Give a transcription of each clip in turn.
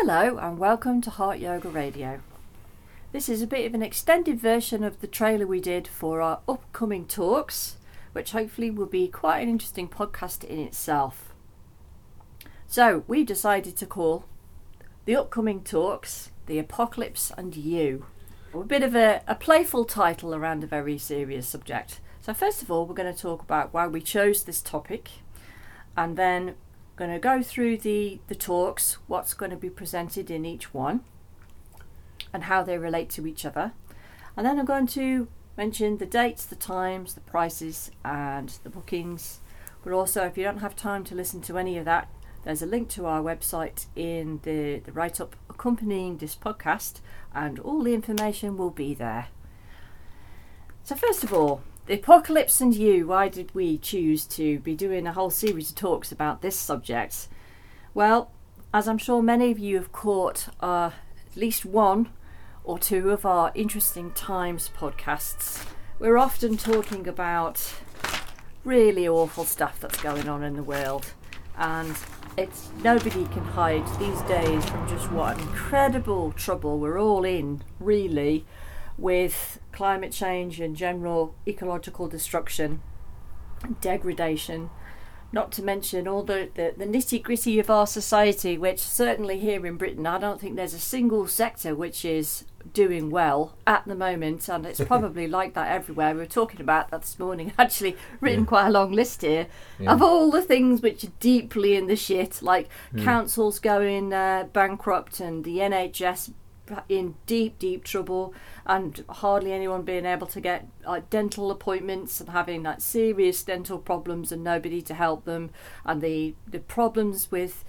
Hello and welcome to Heart Yoga Radio. This is a bit of an extended version of the trailer we did for our upcoming talks, which hopefully will be quite an interesting podcast in itself. So, we decided to call the upcoming talks The Apocalypse and You. A bit of a, a playful title around a very serious subject. So, first of all, we're going to talk about why we chose this topic, and then going to go through the, the talks, what's going to be presented in each one, and how they relate to each other. And then I'm going to mention the dates, the times, the prices, and the bookings. But also, if you don't have time to listen to any of that, there's a link to our website in the, the write up accompanying this podcast, and all the information will be there. So, first of all, the Apocalypse and You. Why did we choose to be doing a whole series of talks about this subject? Well, as I'm sure many of you have caught uh, at least one or two of our Interesting Times podcasts, we're often talking about really awful stuff that's going on in the world. And it's nobody can hide these days from just what incredible trouble we're all in, really, with climate change and general ecological destruction, degradation, not to mention all the, the, the nitty gritty of our society, which certainly here in Britain, I don't think there's a single sector which is doing well at the moment, and it's probably like that everywhere. We were talking about that this morning, actually, written yeah. quite a long list here yeah. of all the things which are deeply in the shit, like mm. councils going uh, bankrupt and the NHS in deep, deep trouble, and hardly anyone being able to get like dental appointments and having like serious dental problems and nobody to help them, and the the problems with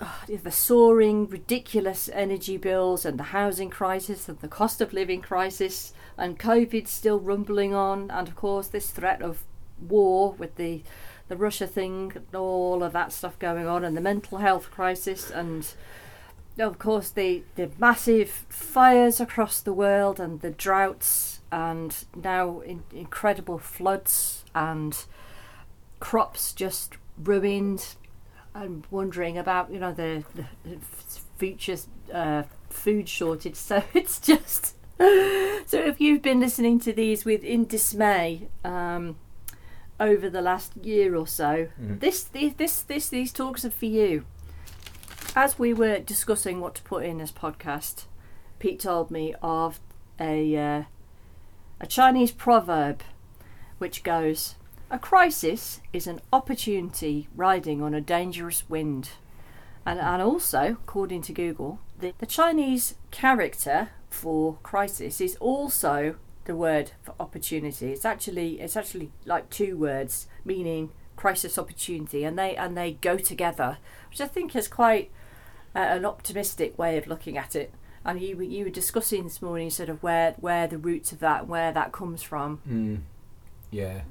uh, the soaring, ridiculous energy bills and the housing crisis and the cost of living crisis, and COVID still rumbling on, and of course this threat of war with the the Russia thing, all of that stuff going on, and the mental health crisis and of course, the, the massive fires across the world and the droughts, and now in, incredible floods and crops just ruined. I'm wondering about you know the, the future uh, food shortage. So it's just so if you've been listening to these with in dismay um, over the last year or so, mm. this, this this these talks are for you as we were discussing what to put in this podcast, Pete told me of a uh, a Chinese proverb which goes, "A crisis is an opportunity riding on a dangerous wind." And, and also, according to Google, the, the Chinese character for crisis is also the word for opportunity. It's actually it's actually like two words meaning crisis opportunity, and they and they go together, which I think is quite uh, an optimistic way of looking at it. And you you were discussing this morning sort of where where the roots of that where that comes from. Mm. Yeah.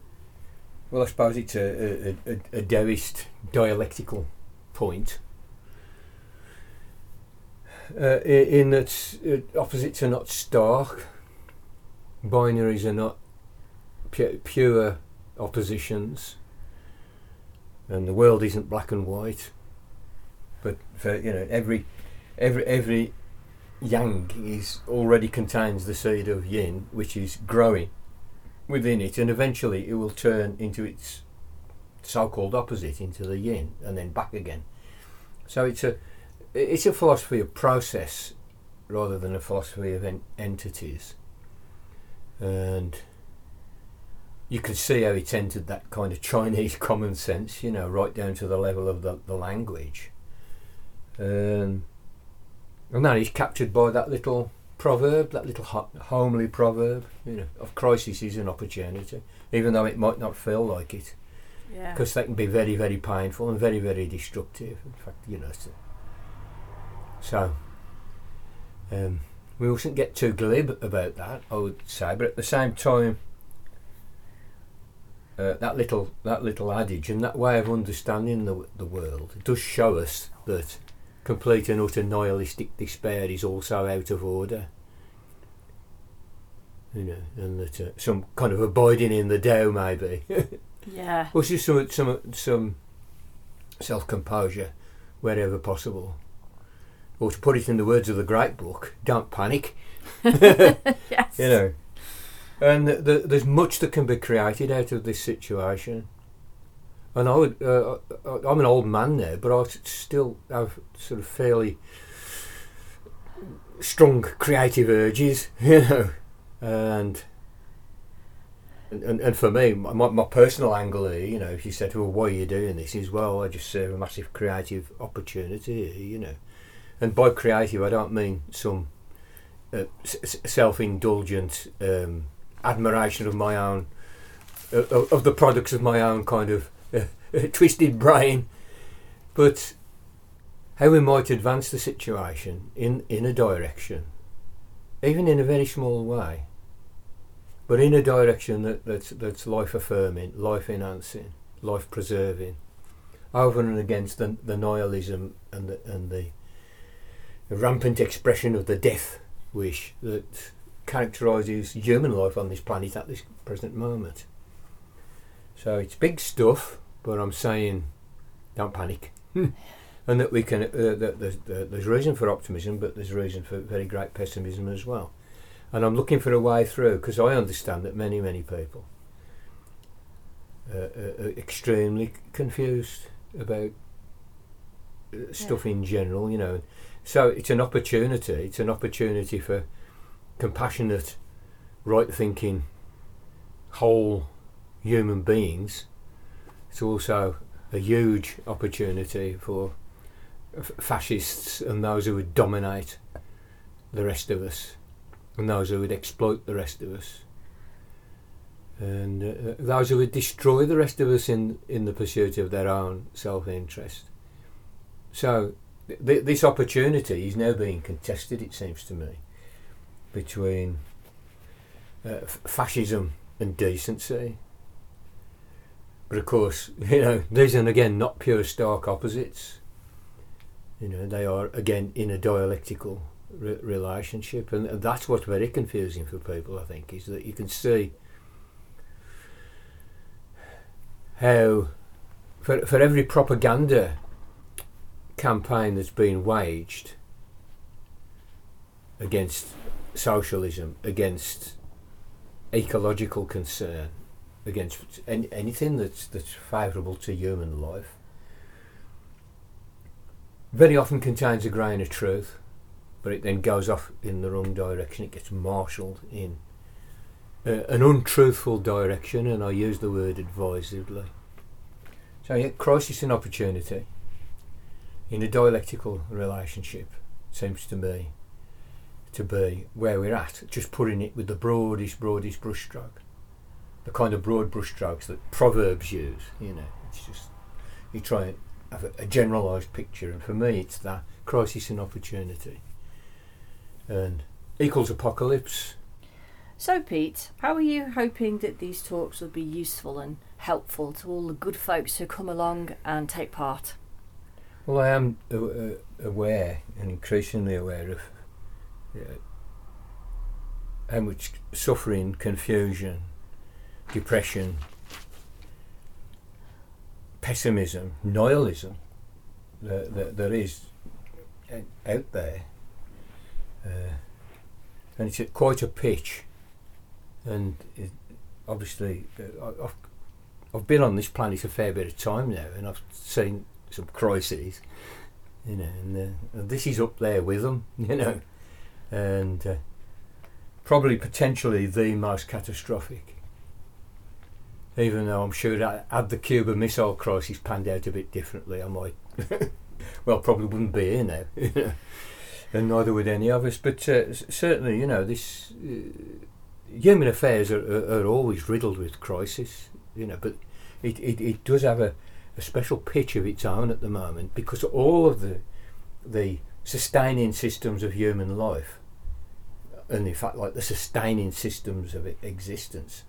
Well, I suppose it's a, a, a, a Taoist dialectical point. Uh, in that uh, opposites are not stark, binaries are not pu- pure oppositions, and the world isn't black and white. But for you know, every every every yang is already contains the seed of yin, which is growing within it, and eventually it will turn into its so-called opposite, into the yin, and then back again. So it's a it's a philosophy of process rather than a philosophy of en- entities, and you can see how it's entered that kind of Chinese common sense, you know, right down to the level of the, the language. Um, and he's captured by that little proverb, that little ho- homely proverb, you know, of crisis is an opportunity, even though it might not feel like it. Because yeah. they can be very, very painful and very, very destructive. In fact, you know. So, so um, we mustn't get too glib about that, I would say. But at the same time, uh, that little that little adage and that way of understanding the the world does show us that complete and utter nihilistic despair is also out of order. You know, and that uh, some kind of abiding in the Tao maybe. yeah. Or just some some some self composure wherever possible. or to put it in the words of the great book, don't panic. yes. You know, and th- th- there's much that can be created out of this situation. And I would, uh, I'm an old man now, but I still have sort of fairly strong creative urges, you know, and and, and for me, my, my personal angle here, you know, if you said, well, why are you doing this? Is, well, I just see a massive creative opportunity you know. And by creative, I don't mean some uh, s- self-indulgent um, admiration of my own, uh, of the products of my own kind of uh, twisted brain, but how we might advance the situation in, in a direction, even in a very small way, but in a direction that, that's, that's life affirming, life enhancing, life preserving, over and against the, the nihilism and the, and the rampant expression of the death wish that characterises human life on this planet at this present moment. So it's big stuff, but I'm saying don't panic. and that we can, uh, that there's, uh, there's reason for optimism, but there's reason for very great pessimism as well. And I'm looking for a way through because I understand that many, many people uh, are extremely confused about uh, stuff Yeah. in general, you know. So it's an opportunity. It's an opportunity for compassionate, right-thinking, whole human beings. It's also a huge opportunity for f- fascists and those who would dominate the rest of us, and those who would exploit the rest of us, and uh, those who would destroy the rest of us in in the pursuit of their own self-interest. So th- this opportunity is now being contested. It seems to me between uh, f- fascism and decency. But of course, you know, these are again not pure stark opposites. You know, they are again in a dialectical re- relationship, and that's what's very confusing for people. I think is that you can see how, for for every propaganda campaign that's been waged against socialism, against ecological concern, against any, anything that's that's favourable to human life, very often contains a grain of truth, but it then goes off in the wrong direction. It gets marshalled in uh, an untruthful direction, and I use the word advisedly. So, yeah, crisis and opportunity in a dialectical relationship seems to me to be where we're at, just putting it with the broadest, broadest brushstroke. The kind of broad brushstrokes that proverbs use, you know. It's just, you try and have a, a generalised picture, and for me, it's that crisis and opportunity. And equals apocalypse. So, Pete, how are you hoping that these talks will be useful and helpful to all the good folks who come along and take part? Well, I am uh, aware and increasingly aware of uh, how much suffering, confusion, depression, pessimism, nihilism that, that there is uh, out there. Uh, and it's at quite a pitch. And it, obviously, uh, I- I've, I've been on this planet a fair bit of time now, and I've seen some crises, you know, and, uh, and this is up there with them, you know, and uh, probably potentially the most catastrophic. Even though I'm sure that had the Cuba Missile Crisis panned out a bit differently, I might, well, probably wouldn't be here now, and neither would any of us. But uh, certainly, you know, this uh, human affairs are, are, are always riddled with crisis, you know, but it, it, it does have a, a special pitch of its own at the moment because all of the the sustaining systems of human life, and in fact, like the sustaining systems of existence,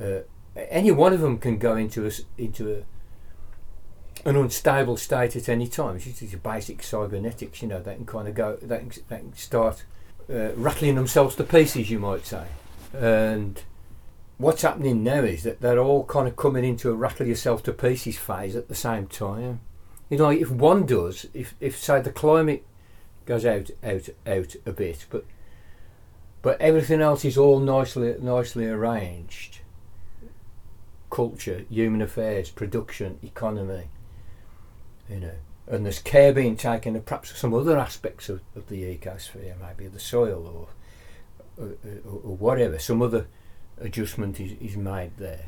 uh, any one of them can go into a, into a, an unstable state at any time. It's just basic cybernetics, you know. They can kind of go, they can, they can start uh, rattling themselves to pieces, you might say, and what's happening now is that they're all kind of coming into a rattle yourself to pieces phase at the same time. You know, if one does, if, if say the climate goes out out out a bit, but but everything else is all nicely nicely arranged. Culture, human affairs, production, economy, you know, and there's care being taken of perhaps some other aspects of, of the ecosphere, maybe the soil or, or, or whatever, some other adjustment is, is made there.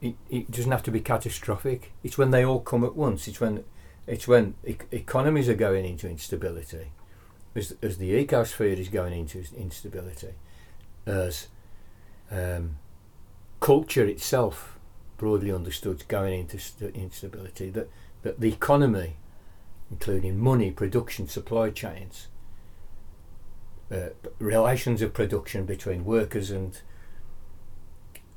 It, it doesn't have to be catastrophic. It's when they all come at once. It's when it's when e- economies are going into instability, as, as the ecosphere is going into instability, as um, culture itself, broadly understood, is going into st- instability. That that the economy, including money, production, supply chains, uh, relations of production between workers and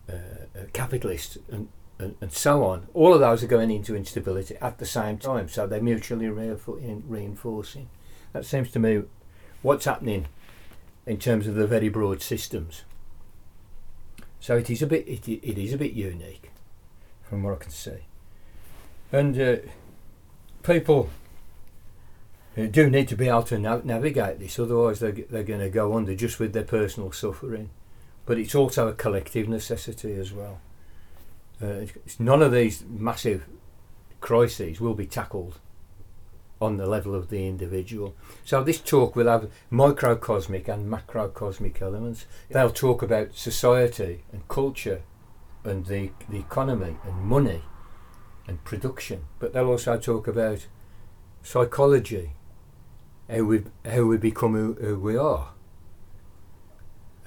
uh, uh, capitalists and, and, and so on, all of those are going into instability at the same time, so they're mutually reinforcing. That seems to me what's happening in terms of the very broad systems. So it is a bit it, it is a bit unique from what I can see, and uh, people do need to be able to nav- navigate this, otherwise they're, they're going to go under just with their personal suffering but it's also a collective necessity as well. Uh, none of these massive crises will be tackled on the level of the individual. So this talk will have microcosmic and macrocosmic elements. They'll talk about society and culture and the, the economy and money and production, but they'll also talk about psychology, how we, how we become who, who we are.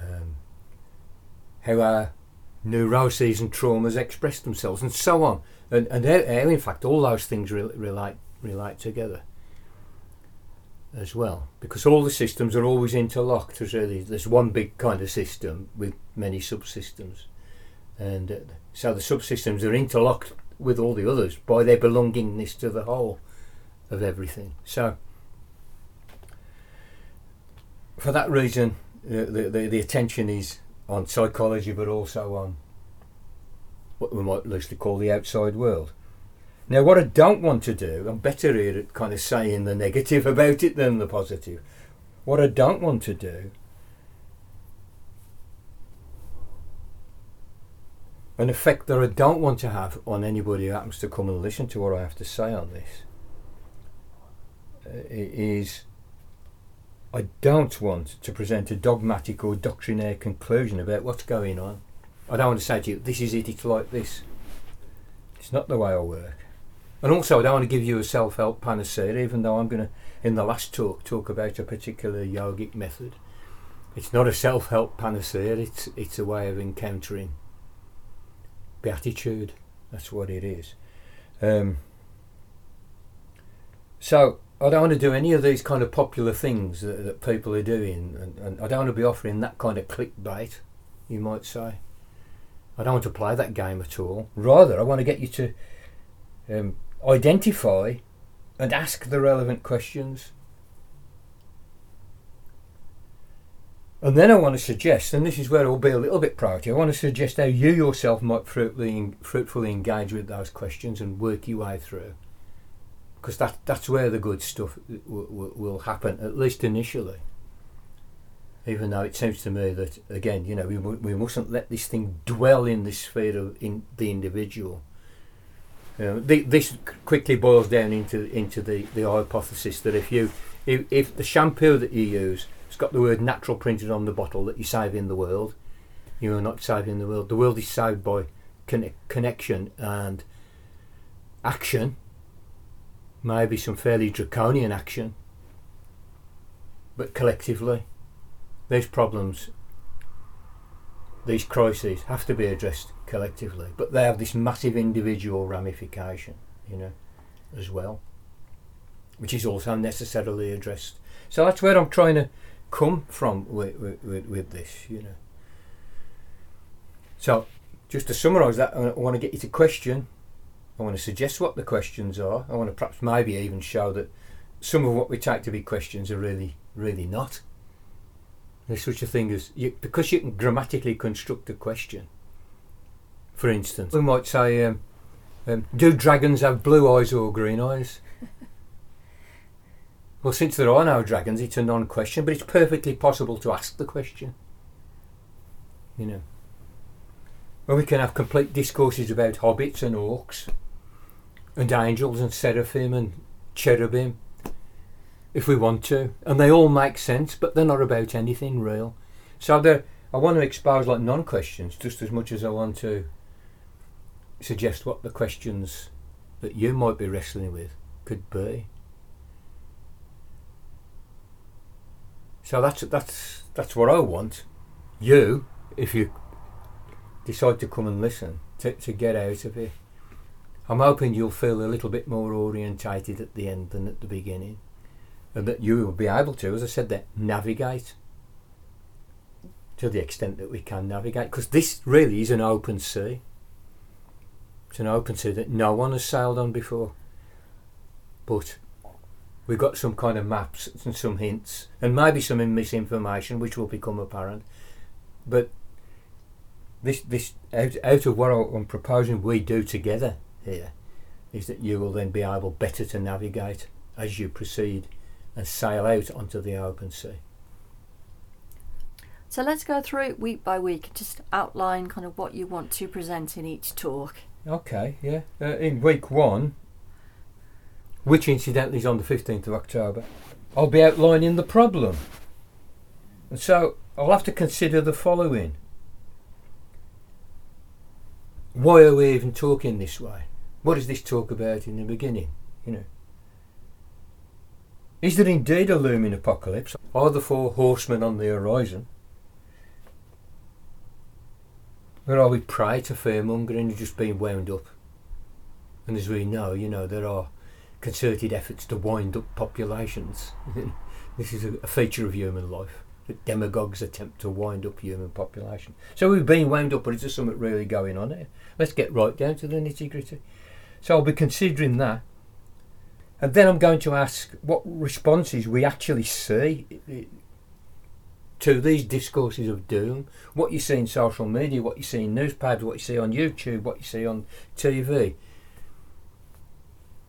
Um, how our neuroses and traumas express themselves, and so on. And, and how, how in fact, all those things re- relate, relate together as well. Because all the systems are always interlocked. There's, really, there's one big kind of system with many subsystems. And uh, so the subsystems are interlocked with all the others by their belongingness to the whole of everything. So, for that reason, uh, the, the, the attention is on psychology, but also on what we might loosely call the outside world. Now, what I don't want to do, I'm better here at kind of saying the negative about it than the positive. What I don't want to do, an effect that I don't want to have on anybody who happens to come and listen to what I have to say on this, uh, is I don't want to present a dogmatic or doctrinaire conclusion about what's going on. I don't want to say to you, this is it, it's like this. It's not the way I work. And also, I don't want to give you a self help panacea, even though I'm going to, in the last talk, talk about a particular yogic method. It's not a self help panacea, it's, it's a way of encountering beatitude. That's what it is. Um, so, I don't want to do any of these kind of popular things that, that people are doing, and, and, I don't want to be offering that kind of clickbait, you might say. I don't want to play that game at all. Rather, I want to get you to um, identify and ask the relevant questions. And then I want to suggest, and this is where it will be a little bit priority, I want to suggest how you yourself might fruitfully, fruitfully engage with those questions and work your way through because that that's where the good stuff w- w- will happen at least initially. Even though it seems to me that again, you know, we we mustn't let this thing dwell in this sphere of in the individual. The, this quickly boils down into into the, the hypothesis that if you if, if the shampoo that you use has got the word natural printed on the bottle that you're saving the world, you are not saving the world. The world is saved by conne- connection and action. Maybe some fairly draconian action, but collectively, these problems, these crises have to be addressed collectively, but they have this massive individual ramification, you know, as well, which is also necessarily addressed. So that's where I'm trying to come from with, with, with this, you know. So, just to summarise that, I want to get you to question I want to suggest what the questions are. I want to perhaps maybe even show that some of what we take to be questions are really, really not. There's such a thing as you, because you can grammatically construct a question. For instance, we might say, um, um, "Do dragons have blue eyes or green eyes?" Well, since there are no dragons, it's a non question, but it's perfectly possible to ask the question. You know. Well, we can have complete discourses about hobbits and orcs, and angels and seraphim and cherubim, if we want to. And they all make sense, but they're not about anything real. So I want to expose like non questions just as much as I want to suggest what the questions that you might be wrestling with could be. So that's that's that's what I want. You, if you decide to come and listen, to, to get out of it. I'm hoping you'll feel a little bit more orientated at the end than at the beginning, and that you will be able to, as I said, that navigate to the extent that we can navigate, because this really is an open sea. It's an open sea that no one has sailed on before, but we've got some kind of maps and some hints, and maybe some misinformation, which will become apparent. But this this out, out of what I'm proposing we do together here is that you will then be able better to navigate as you proceed and sail out onto the open sea. So let's go through it week by week, just outline kind of what you want to present in each talk. Okay, yeah. Uh, in week one, which incidentally is on the 15th of October, I'll be outlining the problem. And so I'll have to consider the following why are we even talking this way? What does this talk about in the beginning? You know. Is there indeed a looming apocalypse? Are the four horsemen on the horizon? Or are we prey to fearmongering and just being wound up? And as we know, you know, there are concerted efforts to wind up populations. this is a feature of human life that demagogues attempt to wind up human population. So we've been wound up, but is there something really going on here? Let's get right down to the nitty gritty. So I'll be considering that. And then I'm going to ask what responses we actually see to these discourses of doom. What you see in social media, what you see in newspapers, what you see on YouTube, what you see on TV.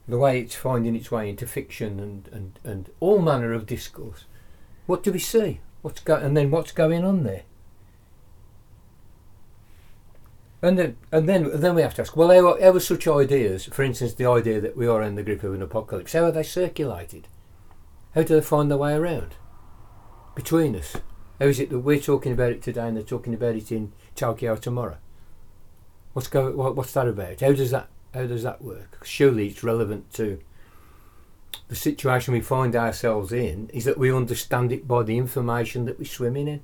The way it's finding its way into fiction and, and, and all manner of discourse. What do we see? What's go- and then what's going on there? And then, and then, then we have to ask: Well, how, how are such ideas, for instance, the idea that we are in the grip of an apocalypse, how are they circulated? How do they find their way around between us? How is it that we're talking about it today and they're talking about it in Tokyo tomorrow? What's go, what, What's that about? How does that how does that work? Surely it's relevant to the situation we find ourselves in is that we understand it by the information that we're swimming in.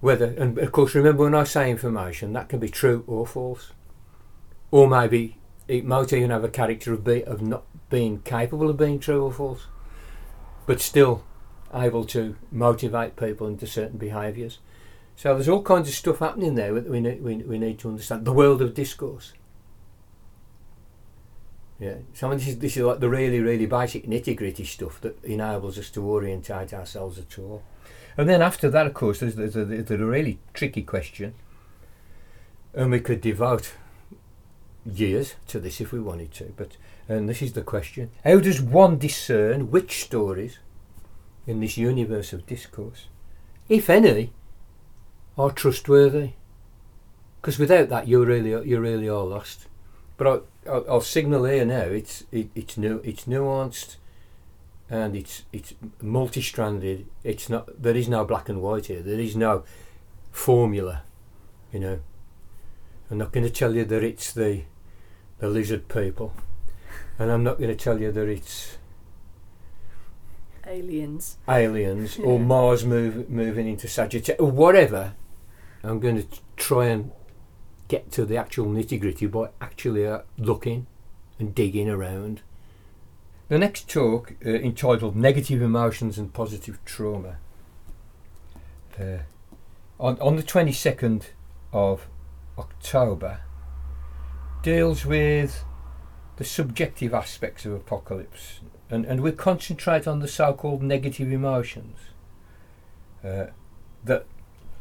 Whether, and of course, remember when I say information, that can be true or false, or maybe it might even have a character of, be, of not being capable of being true or false, but still able to motivate people into certain behaviours. So there's all kinds of stuff happening there that we need, we, we need to understand. The world of discourse. Yeah, so this is, this is like the really, really basic nitty gritty stuff that enables us to orientate ourselves at all. And then after that, of course, there's, there's, a, there's a really tricky question, and we could devote years to this if we wanted to. But and this is the question: How does one discern which stories in this universe of discourse, if any, are trustworthy? Because without that, you're really you really are lost. But I, I'll, I'll signal here now. It's it, it's new. It's nuanced, and it's it's multi-stranded. It's not. There is no black and white here. There is no formula. You know. I'm not going to tell you that it's the the lizard people, and I'm not going to tell you that it's aliens, aliens, yeah. or Mars move, moving into Sagittarius, or whatever. I'm going to try and get to the actual nitty gritty by actually uh, looking and digging around. The next talk, uh, entitled Negative Emotions and Positive Trauma, uh, on, on the 22nd of October, deals with the subjective aspects of apocalypse and, and we concentrate on the so called negative emotions uh, that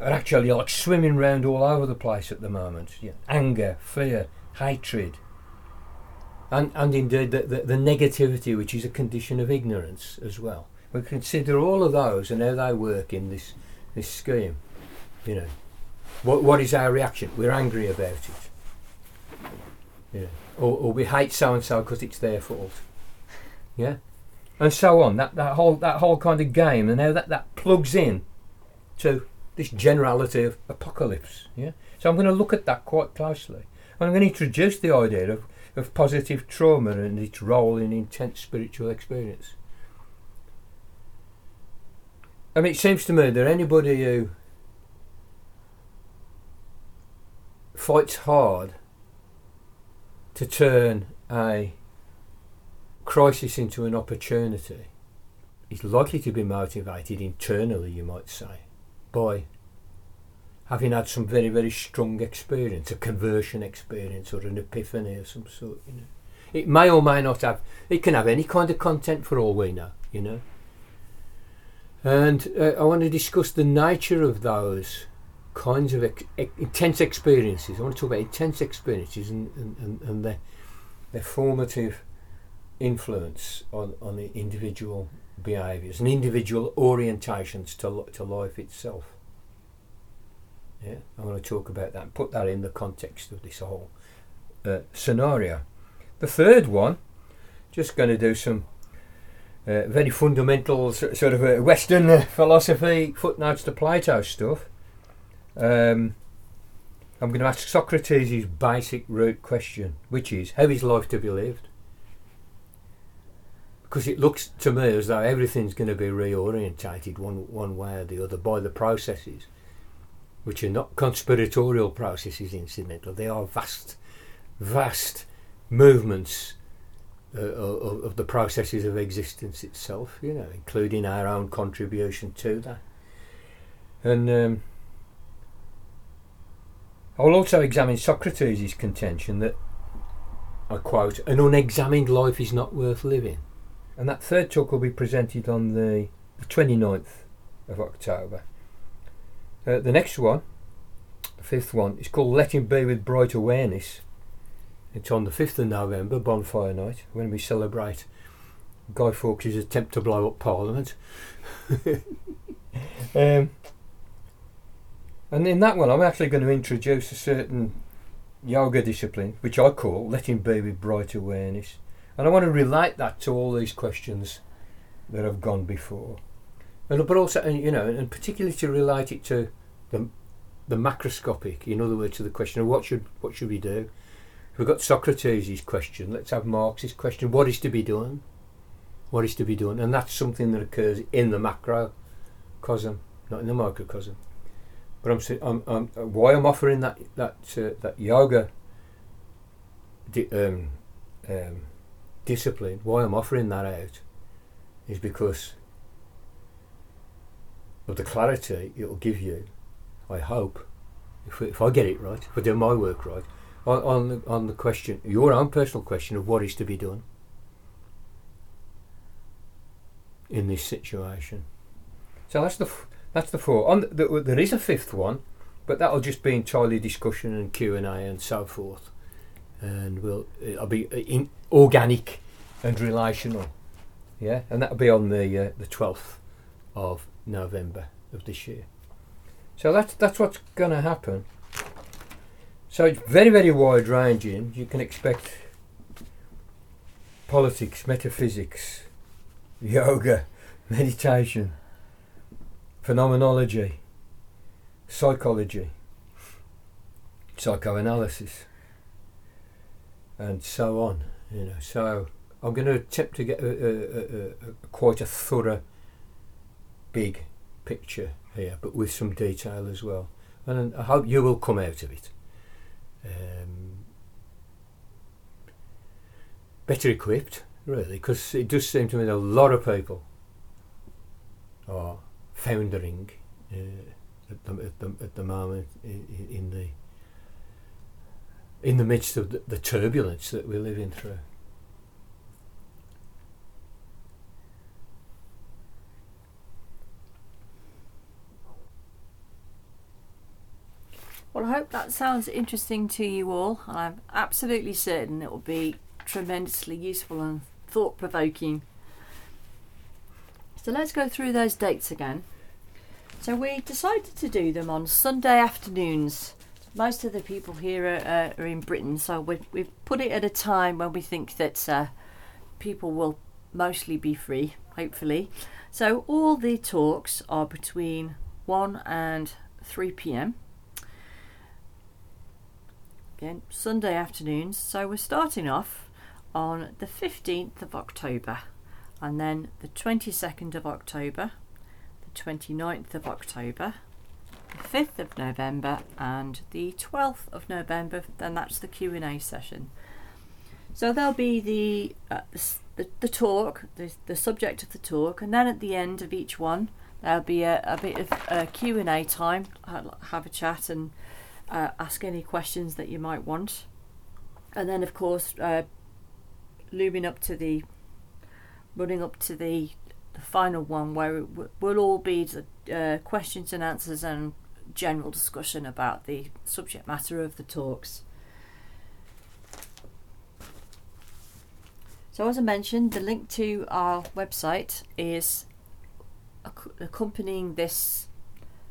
are actually like swimming around all over the place at the moment. Yeah. Anger, fear, hatred, and, and indeed the, the, the negativity, which is a condition of ignorance as well. We consider all of those and how they work in this this scheme. You know, what what is our reaction? We're angry about it. Yeah, or, or we hate so and so because it's their fault. Yeah, and so on. That that whole that whole kind of game, and how that that plugs in to this generality of apocalypse. Yeah, so I'm going to look at that quite closely. And I'm going to introduce the idea of, of positive trauma and its role in intense spiritual experience. I mean, it seems to me that anybody who fights hard to turn a crisis into an opportunity is likely to be motivated internally, you might say, by having had some very, very strong experience, a conversion experience or an epiphany of some sort, you know. It may or may not have, it can have any kind of content for all we know, you know. And uh, I want to discuss the nature of those kinds of ex- ex- intense experiences. I want to talk about intense experiences and, and, and, and their, their formative influence on, on the individual behaviours and individual orientations to, to life itself. Yeah, I want to talk about that and put that in the context of this whole uh, scenario. The third one, just going to do some uh, very fundamental sort of uh, Western philosophy, footnotes to Plato stuff. Um, I'm going to ask Socrates' his basic root question, which is how is life to be lived? Because it looks to me as though everything's going to be reorientated one, one way or the other by the processes, which are not conspiratorial processes, incidentally. They are vast, vast movements uh, of, of, the processes of existence itself, you know, including our own contribution to that. And um, I will also examine Socrates' contention that, I quote, an unexamined life is not worth living. And that third talk will be presented on the 29th of October. Uh, the next one, the fifth one, is called Letting Be with Bright Awareness it's on the 5th of November, bonfire night, when we celebrate Guy Fawkes' attempt to blow up Parliament. um, and in that one, I'm actually going to introduce a certain yoga discipline, which I call letting be with bright awareness. And I want to relate that to all these questions that have gone before. And, but also, you know, and particularly to relate it to the, the macroscopic, in other words, to the question of what should, what should we do? We've got Socrates' question. Let's have Marx's question. What is to be done? What is to be done? And that's something that occurs in the macrocosm, not in the microcosm. But I'm, I'm, I'm why I'm offering that that uh, that yoga di- um, um, discipline. Why I'm offering that out is because of the clarity it will give you. I hope, if, if I get it right, if I do my work right, on, on the, on the question, your own personal question of what is to be done in this situation. So that's the that's the four. On the, the, there is a fifth one, but that'll just be entirely discussion and Q and A and so forth, and we'll it'll be uh, in organic and relational, yeah, and that'll be on the uh, the twelfth of November of this year. So that's that's what's going to happen. So it's very, very wide ranging. You can expect politics, metaphysics, yoga, meditation, phenomenology, psychology, psychoanalysis, and so on. You know, so I'm going to attempt to get a, a, a, quite a thorough, big picture here, but with some detail as well. And I hope you will come out of it um, better equipped, really, because it does seem to me that a lot of people are foundering uh, at, the, at, the, at the moment in, in the in the midst of the, the turbulence that we're living through. Well, I hope that sounds interesting to you all. I'm absolutely certain it will be tremendously useful and thought provoking. So let's go through those dates again. So we decided to do them on Sunday afternoons. Most of the people here are, uh, are in Britain, so we, we've put it at a time when we think that uh, people will mostly be free, hopefully. So all the talks are between 1 and 3 pm. Again, Sunday afternoons. So we're starting off on the 15th of October and then the 22nd of October, the 29th of October, the 5th of November and the 12th of November then that's the Q&A session. So there'll be the, uh, the, the talk, the, the subject of the talk and then at the end of each one there'll be a, a bit of a Q&A time, I'll have a chat and uh, ask any questions that you might want. And then of course uh, looming up to the running up to the the final one where it w- will all be the uh, questions and answers and general discussion about the subject matter of the talks. So, as I mentioned, the link to our website is accompanying this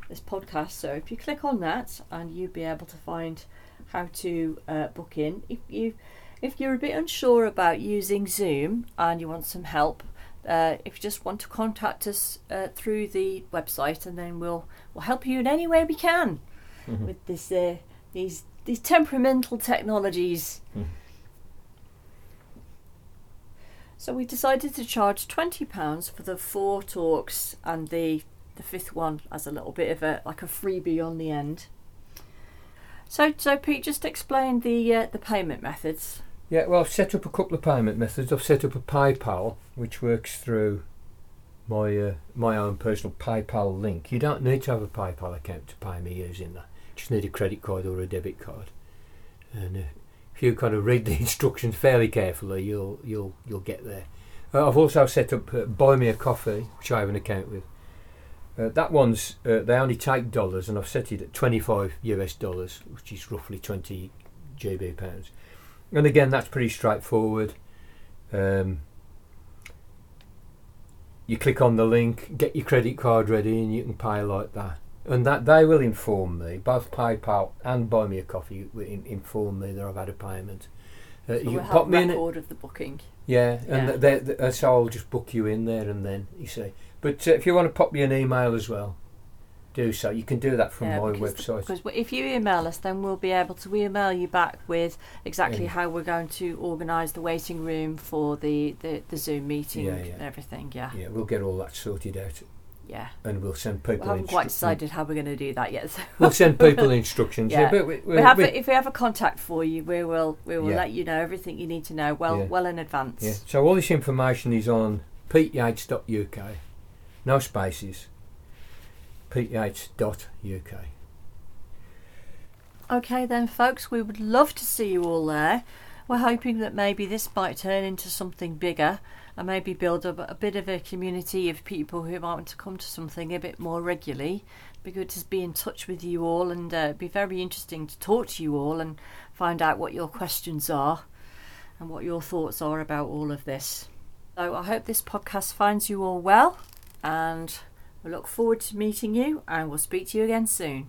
this podcast. So, if you click on that, and you'll be able to find how to uh, book in. If you if you're a bit unsure about using Zoom and you want some help, uh, if you just want to contact us uh, through the website, and then we'll we'll help you in any way we can Mhm. with this uh, these these temperamental technologies. Mhm. So we decided to charge twenty pounds for the four talks and the the fifth one as a little bit of a like a freebie on the end. So so Pete, just explain the uh, the payment methods. Yeah, well, I've set up a couple of payment methods. I've set up a PayPal, which works through my uh, my own personal PayPal link. You don't need to have a PayPal account to pay me using that. You just need a credit card or a debit card. And uh, if you kind of read the instructions fairly carefully, you'll you'll you'll get there. Uh, I've also set up uh, Buy Me a Coffee, which I have an account with. Uh, that one's uh, they only take dollars, and I've set it at 25 US dollars, which is roughly 20 GB pounds. And again, that's pretty straightforward. Um, you click on the link, get your credit card ready, and you can pay like that. And that they will inform me, both PayPal and Buy Me a Coffee will in, inform me that I've had a payment. Uh, So you we'll pop me in, record of the booking. yeah, and Yeah. They, they, so I'll just book you in there and then you see. But uh, if you want to pop me an email as well, do so. You can do that from Yeah, my because website. Because if you email us, then we'll be able to email you back with exactly Yeah. how we're going to organise the waiting room for the, the, the Zoom meeting Yeah, and everything. Yeah, yeah, we'll get all that sorted out, yeah. and we'll send We people. haven't quite decided how we're going to do that yet. So We'll send people instructions. yeah. But we, we, we have we- if we have a contact for you, we will we will let you know everything you need to know well well in advance. Yeah. So all this information is on peteyates.uk. No spaces. peteyates.uk. Okay, then, folks, we would love to see you all there. We're hoping that maybe this might turn into something bigger and maybe build up a bit of a community of people who might want to come to something a bit more regularly. Be good to be in touch with you all and uh, be very interesting to talk to you all and find out what your questions are and what your thoughts are about all of this. So I hope this podcast finds you all well and we look forward to meeting you and we'll speak to you again soon.